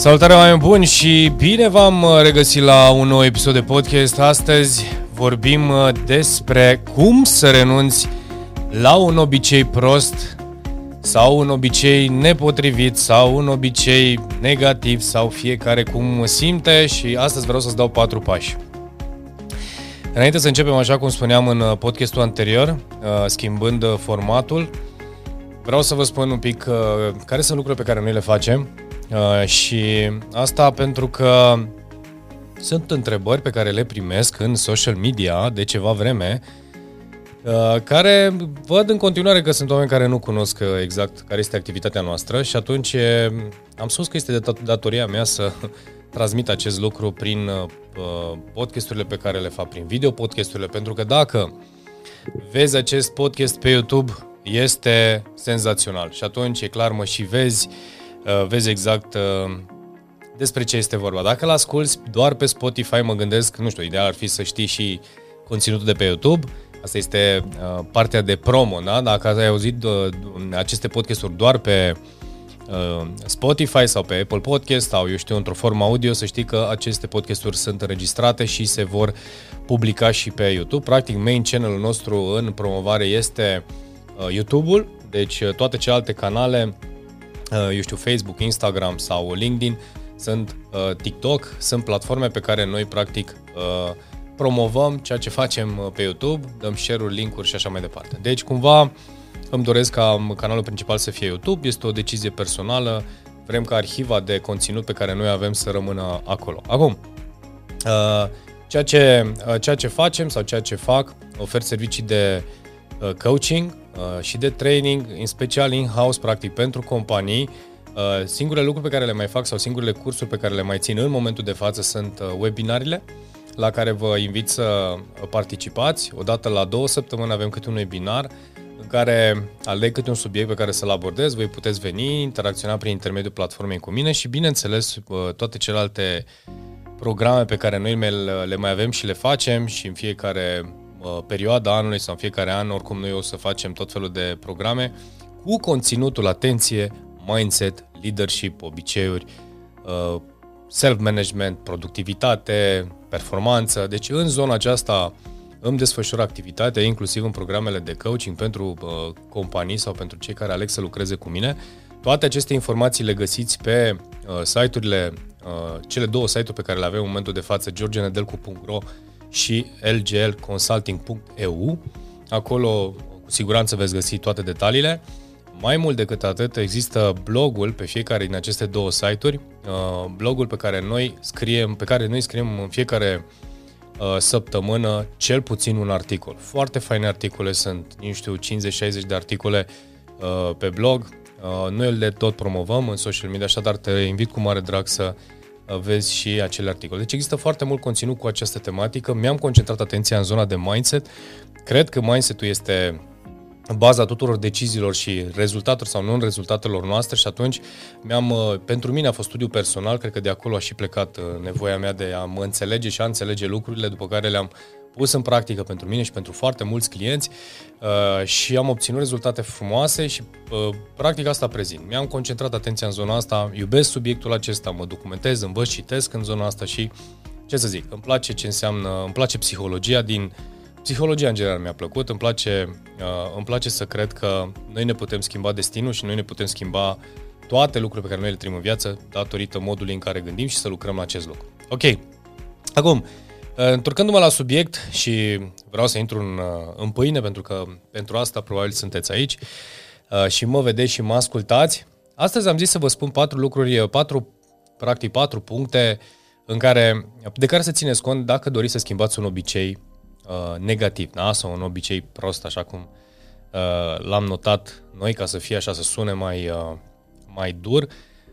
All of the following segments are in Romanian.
Salutare oameni buni și bine v-am uh, regăsit la un nou episod de podcast. Astăzi vorbim uh, despre cum să renunți la un obicei prost sau un obicei nepotrivit sau un obicei negativ sau fiecare cum simte și astăzi vreau să-ți dau patru pași. Înainte să începem, așa cum spuneam în uh, podcastul anterior, schimbând formatul, vreau să vă spun un pic care sunt lucrurile pe care noi le facem Uh, și asta pentru că sunt întrebări pe care le primesc în social media de ceva vreme, uh, care văd în continuare că sunt oameni care nu cunosc exact care este activitatea noastră și atunci am spus că este de datoria mea să transmit acest lucru prin uh, podcasturile pe care le fac, prin video podcasturile, pentru că dacă vezi acest podcast pe YouTube, este senzațional. Și atunci e clar mă și vezi uh, Uh, vezi exact uh, despre ce este vorba. Dacă l asculti doar pe Spotify, mă gândesc, nu știu, ideal ar fi să știi și conținutul de pe YouTube. Asta este uh, partea de promo, da? Dacă ai auzit aceste podcasturi doar pe Spotify sau pe Apple Podcast sau, eu știu, într-o formă audio, să știi că aceste podcasturi sunt înregistrate și se vor publica și pe YouTube. Practic, main channel-ul nostru în promovare este YouTube-ul, deci toate celelalte canale Uh, eu știu, Facebook, Instagram sau LinkedIn, sunt uh, TikTok, sunt platforme pe care noi practic uh, promovăm ceea ce facem pe YouTube, dăm share-uri, link-uri și așa mai departe. Deci cumva îmi doresc ca canalul principal să fie YouTube, este o decizie personală, vrem ca arhiva de conținut pe care noi avem să rămână acolo. Acum, ceea ce, ceea ce facem sau ceea ce fac, ofer servicii de coaching, Uh, și de training, în special in-house, practic, pentru companii. Uh, singurele lucruri pe care le mai fac sau singurele cursuri pe care le mai țin în momentul de față sunt uh, webinarile la care vă invit să participați. Odată la două săptămâni avem câte un webinar în care aleg câte un subiect pe care să-l abordez, voi puteți veni, interacționa prin intermediul platformei cu mine și, bineînțeles, toate celelalte programe pe care noi le mai avem și le facem și în fiecare Uh, perioada anului sau în fiecare an, oricum noi o să facem tot felul de programe cu conținutul, atenție, mindset, leadership, obiceiuri, uh, self-management, productivitate, performanță. Deci în zona aceasta îmi desfășur activitatea, inclusiv în programele de coaching pentru uh, companii sau pentru cei care aleg să lucreze cu mine. Toate aceste informații le găsiți pe uh, site-urile, uh, cele două site-uri pe care le avem în momentul de față, georgenedelcu.ro și lglconsulting.eu. Acolo cu siguranță veți găsi toate detaliile. Mai mult decât atât, există blogul pe fiecare din aceste două site-uri, uh, blogul pe care noi scriem, pe care noi scriem în fiecare uh, săptămână cel puțin un articol. Foarte faine articole sunt, nu știu, 50-60 de articole uh, pe blog. Noi le tot promovăm în social media, așadar te invit cu mare drag să vezi și acele articole. Deci există foarte mult conținut cu această tematică. Mi-am concentrat atenția în zona de mindset. Cred că mindset-ul este baza tuturor deciziilor și rezultatelor sau non-rezultatelor noastre și atunci mi-am, uh, pentru mine a fost studiu personal, cred că de acolo a și plecat uh, nevoia mea de a mă înțelege și a înțelege lucrurile, după care le-am pus în practică pentru mine și pentru foarte mulți clienți uh, și am obținut rezultate frumoase și uh, practic asta prezint. Mi-am concentrat atenția în zona asta, iubesc subiectul acesta, mă documentez, învăț, citesc în zona asta și ce să zic, îmi place ce înseamnă, îmi place psihologia din Psihologia în general mi-a plăcut, îmi place, uh, îmi place să cred că noi ne putem schimba destinul și noi ne putem schimba toate lucrurile pe care noi le trăim în viață datorită modului în care gândim și să lucrăm la acest lucru. Ok, acum, Uh, întorcându-mă la subiect și vreau să intru în, uh, în pâine, pentru că pentru asta probabil sunteți aici uh, și mă vedeți și mă ascultați. Astăzi am zis să vă spun patru lucruri, patru, practic patru puncte în care, de care să țineți cont dacă doriți să schimbați un obicei uh, negativ, da? sau un obicei prost, așa cum uh, l-am notat noi, ca să fie așa, să sune mai, uh, mai dur. Uh,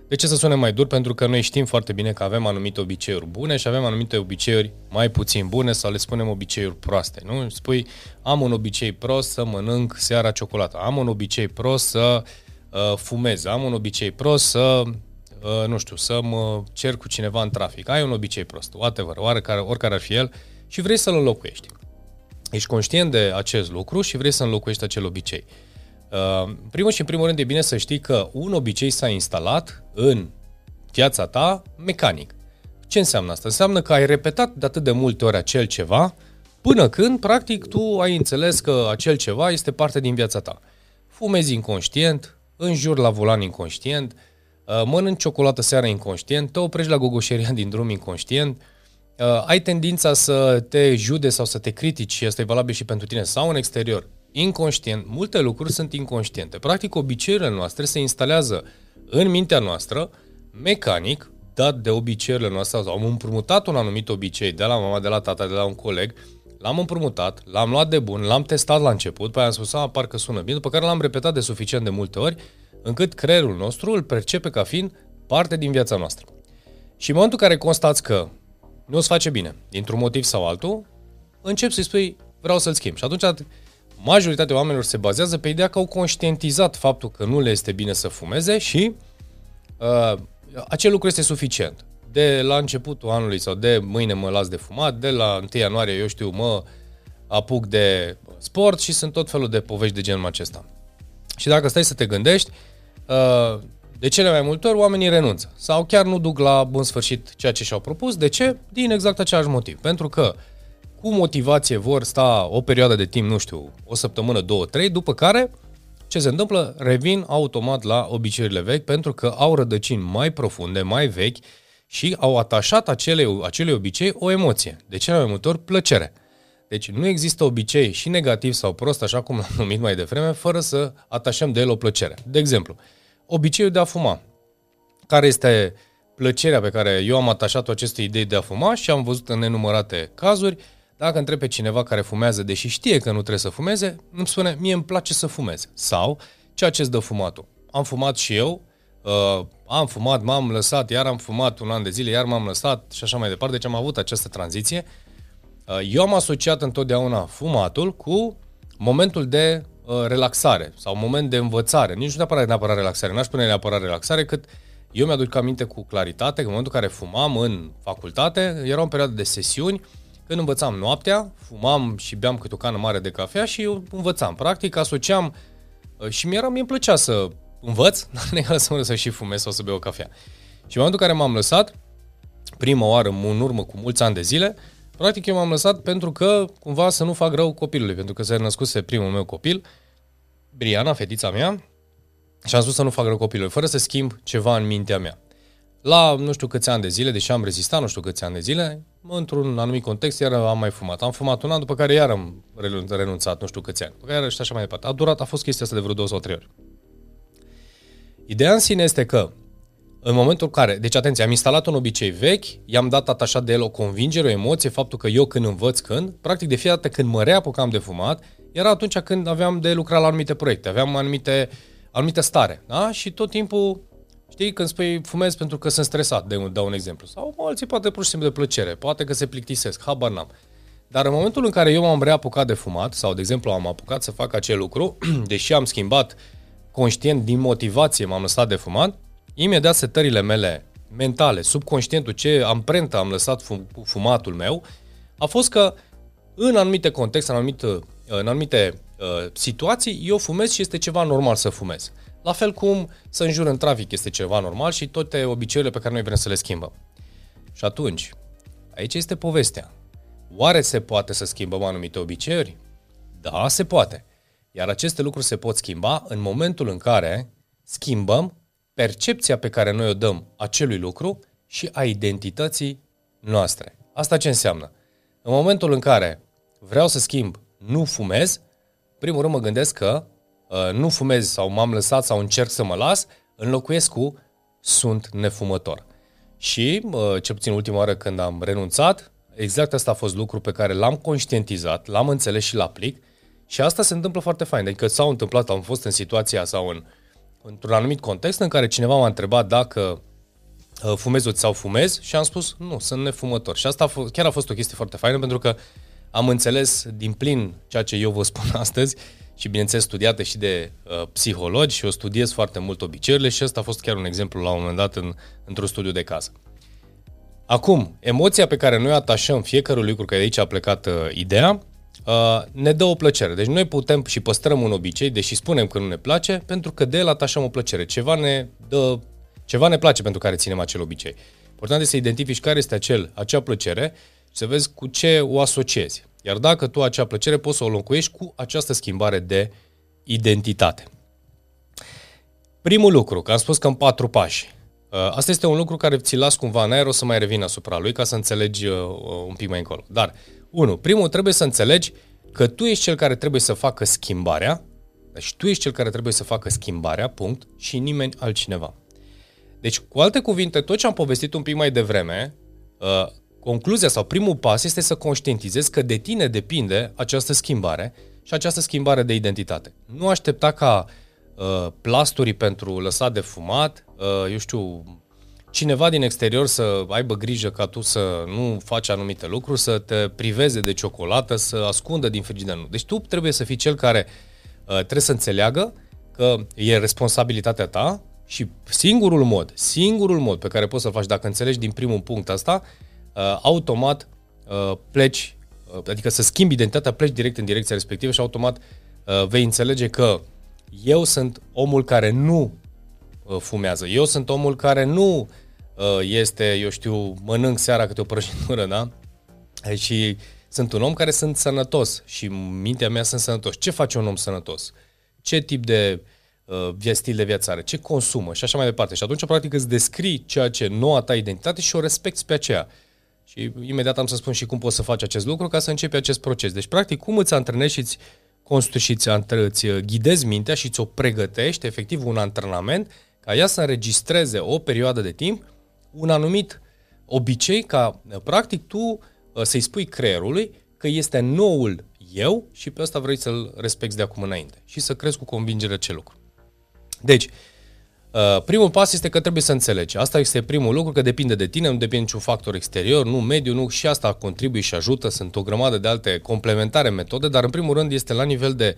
de ce să sune mai dur? Pentru că noi știm foarte bine că avem anumite obiceiuri bune și avem anumite obiceiuri mai puțin bune sau le spunem obiceiuri proaste. Nu? Spui, am un obicei prost să mănânc seara ciocolată, am un obicei prost să uh, fumez, am un obicei prost să, uh, nu știu, să mă cer cu cineva în trafic. Ai un obicei prost, whatever, oricare, oricare ar fi el și vrei să-l înlocuiești. Ești conștient de acest lucru și vrei să înlocuiești acel obicei. Uh, primul și în primul rând e bine să știi că un obicei s-a instalat în viața ta mecanic. Ce înseamnă asta? Înseamnă că ai repetat de atât de multe ori acel ceva până când, practic, tu ai înțeles că acel ceva este parte din viața ta. Fumezi inconștient, înjuri la volan inconștient, uh, mănânci ciocolată seara inconștient, te oprești la gogoșeria din drum inconștient, uh, ai tendința să te jude sau să te critici și asta e valabil și pentru tine sau în exterior, inconștient, multe lucruri sunt inconștiente. Practic, obiceiurile noastre se instalează în mintea noastră, mecanic, dat de obiceiurile noastre, sau am împrumutat un anumit obicei de la mama, de la tata, de la un coleg, l-am împrumutat, l-am luat de bun, l-am testat la început, pe aia am spus, a, parcă sună bine, după care l-am repetat de suficient de multe ori, încât creierul nostru îl percepe ca fiind parte din viața noastră. Și în momentul în care constați că nu îți face bine, dintr-un motiv sau altul, încep să-i spui, vreau să-l schimb. Și atunci majoritatea oamenilor se bazează pe ideea că au conștientizat faptul că nu le este bine să fumeze și uh, acel lucru este suficient. De la începutul anului sau de mâine mă las de fumat, de la 1 ianuarie, eu știu, mă apuc de sport și sunt tot felul de povești de genul acesta. Și dacă stai să te gândești, uh, de cele mai multe ori oamenii renunță sau chiar nu duc la bun sfârșit ceea ce și-au propus. De ce? Din exact același motiv. Pentru că cu motivație vor sta o perioadă de timp, nu știu, o săptămână, două, trei, după care ce se întâmplă? Revin automat la obiceiurile vechi pentru că au rădăcini mai profunde, mai vechi și au atașat acele, acele obicei o emoție. De cele mai multe ori, plăcere. Deci nu există obicei și negativ sau prost, așa cum l-am numit mai devreme, fără să atașăm de el o plăcere. De exemplu, obiceiul de a fuma. Care este plăcerea pe care eu am atașat-o acestei idei de a fuma și am văzut în nenumărate cazuri, dacă întreb pe cineva care fumează, deși știe că nu trebuie să fumeze, îmi spune, mie îmi place să fumeze. Sau, ceea ce îți dă fumatul. Am fumat și eu, uh, am fumat, m-am lăsat, iar am fumat un an de zile, iar m-am lăsat și așa mai departe. Deci am avut această tranziție. Uh, eu am asociat întotdeauna fumatul cu momentul de uh, relaxare sau moment de învățare. Nici nu neapărat, neapărat relaxare, n-aș spune neapărat relaxare, cât eu mi-aduc aminte cu claritate că în momentul în care fumam în facultate, era o perioadă de sesiuni când învățam noaptea, fumam și beam câte o cană mare de cafea și eu învățam. Practic, asociam uh, și mi-era, mi-e plăcea să învăț, dar să mă să și fumez sau să beau o cafea. Și în momentul în care m-am lăsat, prima oară, în urmă cu mulți ani de zile, practic eu m-am lăsat pentru că cumva să nu fac rău copilului, pentru că se născuse primul meu copil, Briana, fetița mea, și am spus să nu fac rău copilului, fără să schimb ceva în mintea mea. La nu știu câți ani de zile, deși am rezistat nu știu câți ani de zile, într-un anumit context, iar am mai fumat. Am fumat un an, după care iar am renunțat nu știu câți ani. După care și așa mai departe. A durat, a fost chestia asta de vreo două sau trei ori. Ideea în sine este că în momentul în care, deci atenție, am instalat un obicei vechi, i-am dat atașat de el o convingere, o emoție, faptul că eu când învăț când, practic de fiecare dată când mă reapucam de fumat, era atunci când aveam de lucrat la anumite proiecte, aveam anumite, anumite stare, da? Și tot timpul Știi, când spui fumez pentru că sunt stresat, de un, dau un exemplu. Sau alții poate pur și simplu de plăcere, poate că se plictisesc, habar n-am. Dar în momentul în care eu m-am reapucat de fumat, sau de exemplu am apucat să fac acel lucru, deși am schimbat conștient din motivație, m-am lăsat de fumat, imediat setările mele mentale, subconștientul, ce amprenta am lăsat fum, fumatul meu, a fost că în anumite contexte, în anumite, în anumite uh, situații, eu fumez și este ceva normal să fumez. La fel cum să înjur în trafic este ceva normal și toate obiceiurile pe care noi vrem să le schimbăm. Și atunci, aici este povestea. Oare se poate să schimbăm anumite obiceiuri? Da, se poate. Iar aceste lucruri se pot schimba în momentul în care schimbăm percepția pe care noi o dăm acelui lucru și a identității noastre. Asta ce înseamnă? În momentul în care vreau să schimb nu fumez, primul rând mă gândesc că Uh, nu fumez sau m-am lăsat sau încerc să mă las, înlocuiesc cu sunt nefumător. Și, uh, cel puțin ultima oară când am renunțat, exact asta a fost lucru pe care l-am conștientizat, l-am înțeles și l-aplic și asta se întâmplă foarte fain. Adică s-au întâmplat, am fost în situația sau în, într-un anumit context în care cineva m-a întrebat dacă uh, fumez sau fumez și am spus nu, sunt nefumător. Și asta a fost, chiar a fost o chestie foarte faină pentru că am înțeles din plin ceea ce eu vă spun astăzi și bineînțeles studiate și de uh, psihologi și o studiez foarte mult obiceiurile și ăsta a fost chiar un exemplu la un moment dat în, într-un studiu de casă. Acum, emoția pe care noi atașăm fiecare lucru, că de aici a plecat uh, ideea, uh, ne dă o plăcere. Deci noi putem și păstrăm un obicei, deși spunem că nu ne place, pentru că de el atașăm o plăcere. Ceva ne dă Ceva ne place pentru care ținem acel obicei. Important este să identifici care este acel, acea plăcere și să vezi cu ce o asociezi. Iar dacă tu acea plăcere poți să o locuiești cu această schimbare de identitate. Primul lucru, că am spus că în patru pași. Uh, asta este un lucru care ți las cumva în aer, o să mai revin asupra lui ca să înțelegi uh, un pic mai încolo. Dar, unu, primul trebuie să înțelegi că tu ești cel care trebuie să facă schimbarea, deci tu ești cel care trebuie să facă schimbarea, punct, și nimeni altcineva. Deci, cu alte cuvinte, tot ce am povestit un pic mai devreme, uh, concluzia sau primul pas este să conștientizezi că de tine depinde această schimbare și această schimbare de identitate. Nu aștepta ca uh, plasturii pentru lăsat de fumat, uh, eu știu, cineva din exterior să aibă grijă ca tu să nu faci anumite lucruri, să te priveze de ciocolată, să ascundă din frigider. Deci tu trebuie să fii cel care uh, trebuie să înțeleagă că e responsabilitatea ta și singurul mod, singurul mod pe care poți să-l faci dacă înțelegi din primul punct asta, uh, automat uh, pleci, uh, adică să schimbi identitatea, pleci direct în direcția respectivă și automat uh, vei înțelege că eu sunt omul care nu uh, fumează, eu sunt omul care nu uh, este, eu știu, mănânc seara câte o prăjitură, da? Și sunt un om care sunt sănătos și mintea mea sunt sănătos. Ce face un om sănătos? Ce tip de uh, uh, stil de viață are, ce consumă și așa mai departe. Și atunci, practic, îți descrii ceea ce noua ta identitate și o respecti pe aceea. Și imediat am să spun și cum poți să faci acest lucru ca să începi acest proces. Deci, practic, cum îți antrenezi și îți construi și îți, îți uh, ghidezi mintea și ți-o pregătești, efectiv un antrenament, ca ea să înregistreze o perioadă de timp un anumit obicei ca, uh, practic, tu uh, să-i spui creierului că este noul eu și pe ăsta vrei să-l respecti de acum înainte și să crezi cu convingere ce lucru. Deci, uh, primul pas este că trebuie să înțelegi. Asta este primul lucru, că depinde de tine, nu depinde niciun factor exterior, nu mediu, nu și asta contribuie și ajută. Sunt o grămadă de alte complementare metode, dar în primul rând este la nivel de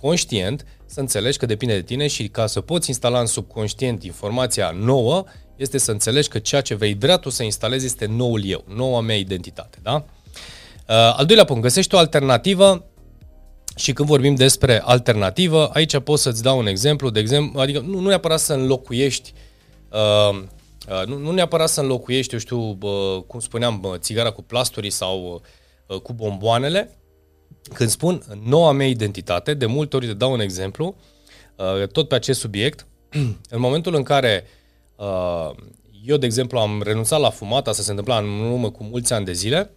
conștient să înțelegi că depinde de tine și ca să poți instala în subconștient informația nouă, este să înțelegi că ceea ce vei vrea tu să instalezi este noul eu, noua mea identitate. Da? Uh, al doilea punct, găsești o alternativă și când vorbim despre alternativă, aici pot să-ți dau un exemplu, de exemplu, adică nu, nu neapărat să înlocuiești uh, uh, nu, nu neapărat să înlocuiești, eu știu, uh, cum spuneam, uh, țigara cu plasturii sau uh, cu bomboanele. Când spun noua mea identitate, de multe ori te dau un exemplu, uh, tot pe acest subiect, în momentul în care uh, eu, de exemplu, am renunțat la fumat, asta se întâmpla în urmă cu mulți ani de zile,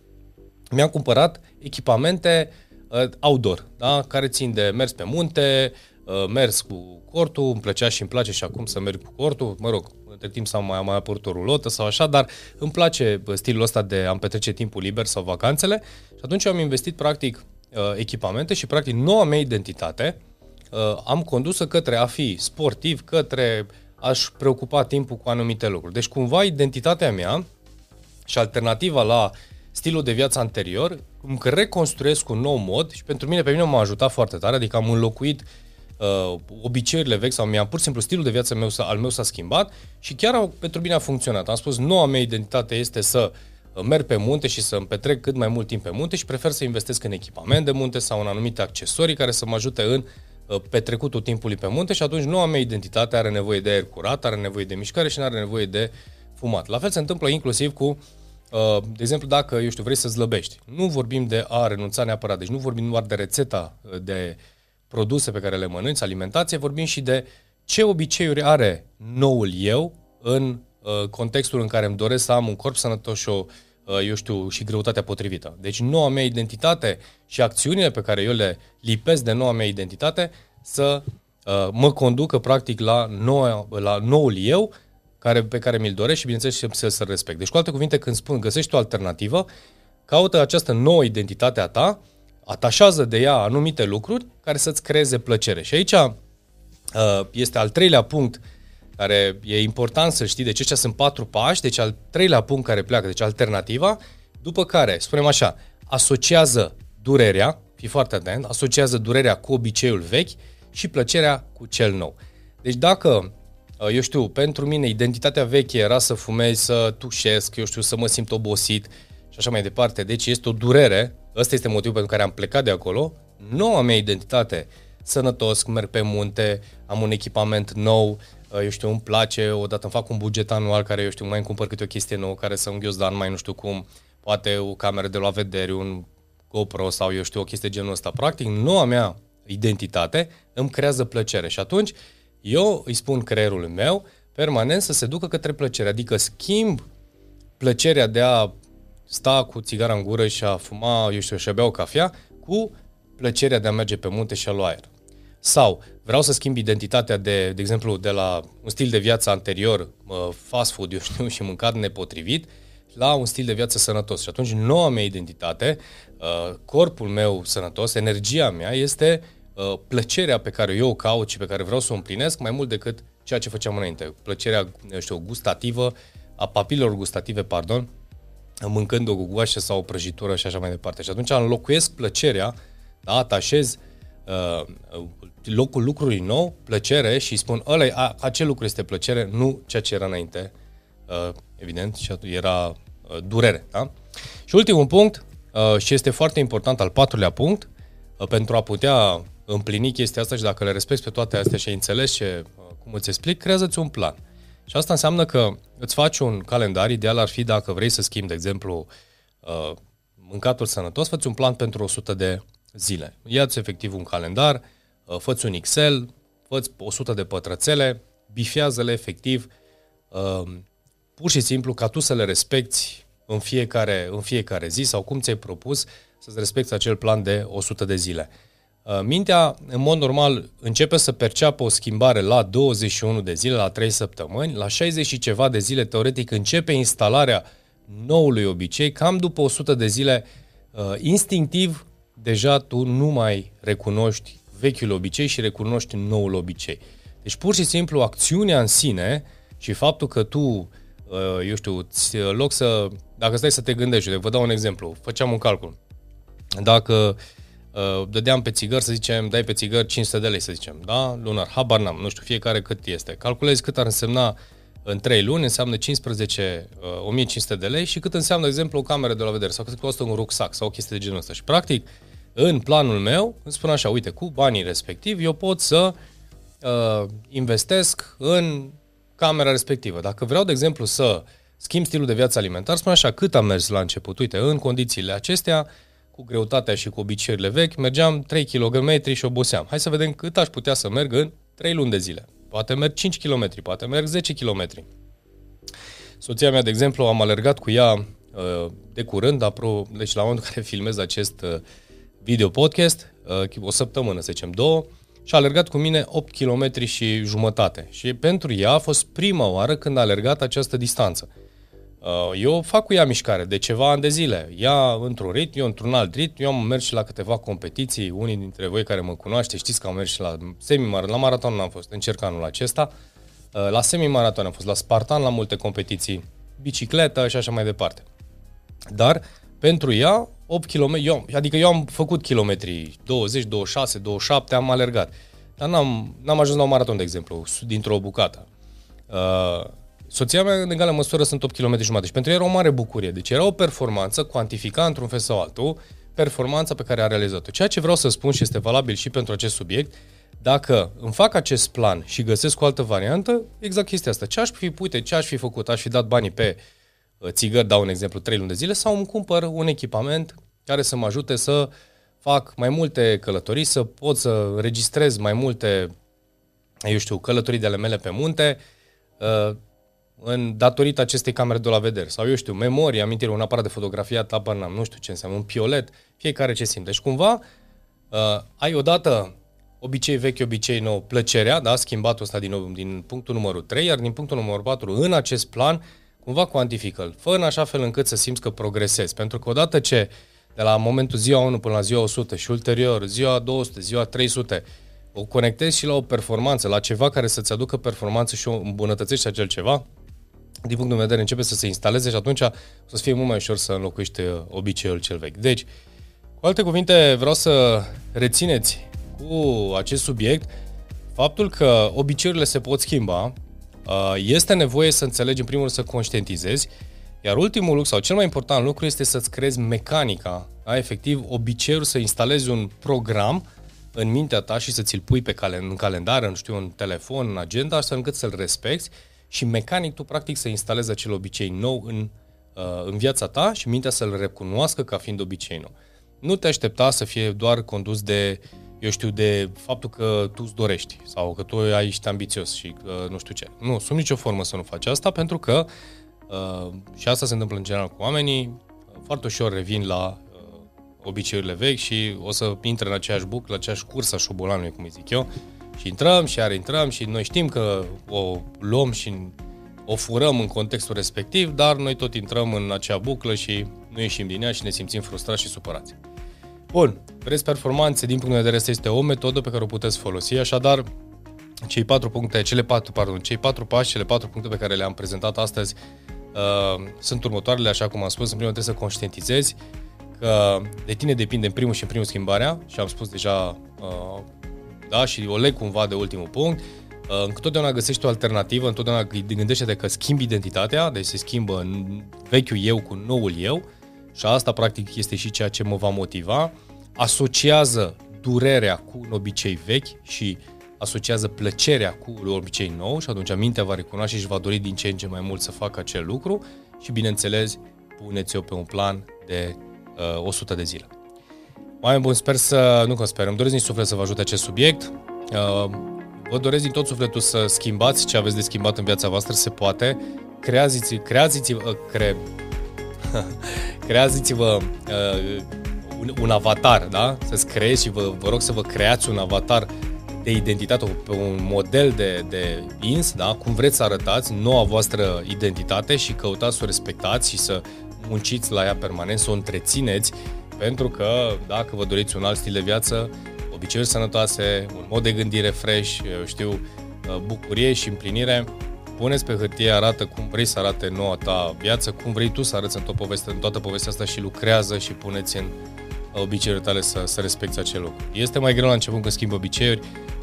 mi-am cumpărat echipamente uh, uh, outdoor, da? care țin de mers pe munte, uh, mers cu cortul, îmi plăcea și îmi place și acum să merg cu cortul, mă rog, între timp s-a mai, mai apărut o rulotă sau așa, dar îmi place stilul ăsta de a-mi petrece timpul liber sau vacanțele și atunci am investit practic uh, echipamente și practic noua mea identitate uh, am condusă către a fi sportiv, către aș preocupa timpul cu anumite lucruri. Deci cumva identitatea mea și alternativa la stilul de viață anterior, cum că reconstruiesc un nou mod și pentru mine, pe mine m-a ajutat foarte tare, adică am înlocuit uh, obiceiurile vechi sau mi-am pur și simplu stilul de viață meu, al meu s-a schimbat și chiar pentru mine a funcționat. Am spus, noua mea identitate este să uh, merg pe munte și să îmi petrec cât mai mult timp pe munte și prefer să investesc în echipament de munte sau în anumite accesorii care să mă ajute în uh, petrecutul timpului pe munte și atunci noua mea identitate are nevoie de aer curat, are nevoie de mișcare și nu are nevoie de fumat. La fel se întâmplă inclusiv cu Uh, de exemplu, dacă, eu știu, vrei să zlăbești, nu vorbim de a renunța neapărat, deci nu vorbim doar de rețeta uh, de produse pe care le mănânci, alimentație, vorbim și de ce obiceiuri are noul eu în uh, contextul în care îmi doresc să am un corp sănătos și o, eu știu, și greutatea potrivită. Deci noua mea identitate și acțiunile pe care eu le lipesc de noua mea identitate să uh, mă conducă practic la, noua, la noul eu care, pe care mi-l dorești și, bineînțeles, să, să respect. Deci, cu alte cuvinte, când spun găsești o alternativă, caută această nouă identitate a ta, atașează de ea anumite lucruri care să-ți creeze plăcere. Și aici uh, este al treilea punct care e important să știi, deci aceștia sunt patru pași, deci al treilea punct care pleacă, deci alternativa, după care, spunem așa, asociază durerea, fii foarte atent, asociază durerea cu obiceiul vechi și plăcerea cu cel nou. Deci dacă Uh, eu știu, pentru mine identitatea veche era să fumez, să tușesc, eu știu, să mă simt obosit și așa mai departe. Deci este o durere, ăsta este motivul pentru care am plecat de acolo. Noua mea identitate, sănătos, merg pe munte, am un echipament nou, uh, eu știu, îmi place, odată îmi fac un buget anual care, eu știu, mai îmi cumpăr câte o chestie nouă care să-mi ghiozdan, mai nu știu cum, poate o cameră de la vedere, un GoPro sau eu știu, o chestie genul ăsta. Practic, noua mea identitate îmi creează plăcere și atunci eu îi spun creierului meu permanent să se ducă către plăcere, adică schimb plăcerea de a sta cu țigara în gură și a fuma, eu știu, și a bea o cafea, cu plăcerea de a merge pe munte și a lua aer. Sau vreau să schimb identitatea de, de exemplu, de la un stil de viață anterior, fast food, eu știu, și mâncat nepotrivit, la un stil de viață sănătos. Și atunci noua mea identitate, uh, corpul meu sănătos, energia mea este uh, plăcerea pe care eu o caut și pe care vreau să o împlinesc mai mult decât ceea ce făceam înainte. Plăcerea, eu știu, gustativă, a papilor gustative, pardon, mâncând o gugoașă sau o prăjitură și așa mai departe. Și atunci înlocuiesc plăcerea, da, atașez uh, locul lucrului nou, plăcere și spun, ăla, acel lucru este plăcere, nu ceea ce era înainte, uh, evident, și atunci era uh, durere. Da? Și ultimul punct, uh, și este foarte important, al patrulea punct, uh, pentru a putea împlini chestia asta și dacă le respecti pe toate astea și ai înțeles ce, uh, cum îți explic, creează-ți un plan. Și asta înseamnă că îți faci un calendar, ideal ar fi dacă vrei să schimbi, de exemplu, uh, mâncatul sănătos, fă un plan pentru 100 de zile. Ia-ți efectiv un calendar, uh, fă un Excel, fă 100 de pătrățele, bifează-le efectiv, uh, pur și simplu ca tu să le respecti în fiecare, în fiecare zi sau cum ți-ai propus să-ți respecti acel plan de 100 de zile. Uh, mintea, în mod normal, începe să perceapă o schimbare la 21 de zile, la 3 săptămâni, la 60 și ceva de zile, teoretic, începe instalarea noului obicei, cam după 100 de zile, uh, instinctiv, deja tu nu mai recunoști vechiul obicei și recunoști noul obicei. Deci, pur și simplu, acțiunea în sine și faptul că tu, uh, eu știu, ți loc să, dacă stai să te gândești, vă dau un exemplu, făceam un calcul. Dacă uh, uh, dădeam pe țigări, să zicem, dai pe țigări 500 de lei, să zicem, da? Lunar, habar n-am, nu știu, fiecare cât este. Calculezi cât ar însemna în 3 luni, înseamnă 15, uh, 1500 de lei și cât înseamnă, de exemplu, o cameră de la vedere sau cât costă un rucsac sau o chestie de genul ăsta. Și, practic, în planul meu, îmi spun așa, uite, cu banii respectivi, eu pot să uh, investesc în camera respectivă. Dacă vreau, de exemplu, să schimb stilul de viață alimentar, spun așa, cât am mers la început? Uite, în condițiile acestea, cu greutatea și cu obiceiurile vechi, mergeam 3 km și oboseam. Hai să vedem cât aș putea să merg în 3 luni de zile. Poate merg 5 km, poate merg 10 km. Soția mea, de exemplu, am alergat cu ea uh, de curând, apro, deci la momentul în care filmez acest uh, video podcast, uh, o săptămână, să zicem, două, și a alergat cu mine 8 km și jumătate. Și pentru ea a fost prima oară când a alergat această distanță. Uh, eu fac cu ea mișcare de ceva ani de zile. Ea într-un ritm, eu într-un alt ritm. Eu am mers și la câteva competiții. Unii dintre voi care mă cunoaște știți că am mers și la semi-maraton. La maraton n-am fost, încerc anul acesta. Uh, la semi-maraton am fost, la Spartan, la multe competiții. Bicicletă și așa mai departe. Dar pentru ea, 8 km, eu, adică eu am făcut kilometri 20, 26, 27, am alergat. Dar n-am, n-am ajuns la un maraton, de exemplu, dintr-o bucată. Uh, Soția mea, în egală măsură, sunt 8 km jumătate și pentru ea era o mare bucurie. Deci era o performanță, cuantifica într-un fel sau altul, performanța pe care a realizat-o. Ceea ce vreau să spun și este valabil și pentru acest subiect, dacă îmi fac acest plan și găsesc o altă variantă, exact chestia asta. Ce aș fi, uite, ce aș fi făcut? Aș fi dat banii pe uh, țigări, dau un exemplu, 3 luni de zile, sau îmi cumpăr un echipament care să mă ajute să fac mai multe călătorii, să pot să registrez mai multe, eu știu, călătorii de ale mele pe munte, uh, în datorită acestei camere de la vedere. Sau eu știu, memorie, amintire, un aparat de fotografie, habar n-am, nu știu ce înseamnă, un piolet, fiecare ce simte. Deci cumva uh, ai odată obicei vechi, obicei nou, plăcerea, da, schimbatul ăsta din, nou, din punctul numărul 3, iar din punctul numărul 4, în acest plan, cumva cuantifică-l. Fă în așa fel încât să simți că progresezi. Pentru că odată ce de la momentul ziua 1 până la ziua 100 și ulterior ziua 200, ziua 300, o conectezi și la o performanță, la ceva care să-ți aducă performanță și o îmbunătățești acel ceva, din punct de vedere începe să se instaleze și atunci o să fie mult mai ușor să înlocuiești uh, obiceiul cel vechi. Deci, cu alte cuvinte, vreau să rețineți cu acest subiect faptul că obiceiurile se pot schimba, uh, este nevoie să înțelegi în primul rând să conștientizezi, iar ultimul lucru sau cel mai important lucru este să-ți creezi mecanica, da? efectiv obiceiul să instalezi un program în mintea ta și să ți-l pui pe calen- în calendar, în, știu, în telefon, în agenda, astfel încât să-l respecti și mecanic tu practic să instalezi acel obicei nou în, uh, în viața ta și mintea să-l recunoască ca fiind obicei nou. Nu te aștepta să fie doar condus de, eu știu, de faptul că tu îți dorești sau că tu ai ești ambițios și uh, nu știu ce. Nu, sunt nicio formă să nu faci asta pentru că uh, și asta se întâmplă în general cu oamenii, foarte ușor revin la uh, obiceiurile vechi și o să intre în aceeași buclă, la aceeași cursă a șobolanului, cum îi zic eu, și intrăm și iar intrăm și noi știm că o luăm și o furăm în contextul respectiv, dar noi tot intrăm în acea buclă și nu ieșim din ea și ne simțim frustrați și supărați. Bun, vreți performanțe din punct de vedere este o metodă pe care o puteți folosi, așadar cei patru puncte, cele patru, pardon, cei patru pași, cele patru puncte pe care le-am prezentat astăzi uh, sunt următoarele, așa cum am spus, în primul rând trebuie să conștientizezi că de tine depinde în primul și în primul schimbarea și am spus deja uh, da, și o leg cumva de ultimul punct, uh, întotdeauna găsești o alternativă, întotdeauna gândește-te că schimbi identitatea, deci se schimbă vechiul eu cu noul eu și asta practic este și ceea ce mă va motiva. Asociază durerea cu un obicei vechi și asociază plăcerea cu un obicei nou și atunci mintea va recunoaște și va dori din ce în ce mai mult să facă acel lucru și bineînțeles puneți-o pe un plan de uh, 100 de zile. Oameni buni, sper să, nu că sper, îmi doresc din suflet să vă ajute acest subiect. Uh, vă doresc din tot sufletul să schimbați ce aveți de schimbat în viața voastră, se poate. Creați-vă, creați-vă, cre, creați-vă uh, un, un avatar, da? Să-ți creezi și vă, vă rog să vă creați un avatar de identitate, pe un model de, de ins, da? cum vreți să arătați noua voastră identitate și căutați să o respectați și să munciți la ea permanent, să o întrețineți pentru că dacă vă doriți un alt stil de viață, obiceiuri sănătoase, un mod de gândire fresh, eu știu, uh, bucurie și împlinire, puneți pe hârtie, arată cum vrei să arate noua ta viață, cum vrei tu să arăți în, tot poveste, în toată povestea asta și lucrează și puneți în obiceiurile tale să, să respecti acel lucru. Este mai greu la început când schimbi obiceiuri,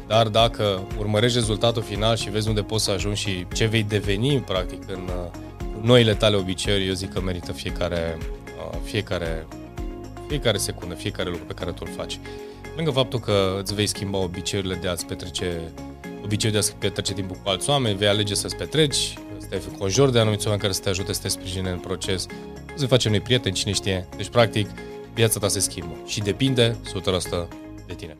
dar dacă urmărești rezultatul final și vezi unde poți să ajungi și ce vei deveni, practic, în uh, noile tale obiceiuri, eu zic că merită fiecare, uh, fiecare fiecare secundă, fiecare lucru pe care tu îl faci. Lângă faptul că îți vei schimba obiceiurile de a-ți petrece obiceiul de a petrece timpul cu alți oameni, vei alege să-ți petreci, să te conjori de anumiți oameni care să te ajute să te sprijine în proces, să vei face noi prieteni, cine știe. Deci, practic, viața ta se schimbă și depinde 100% de tine.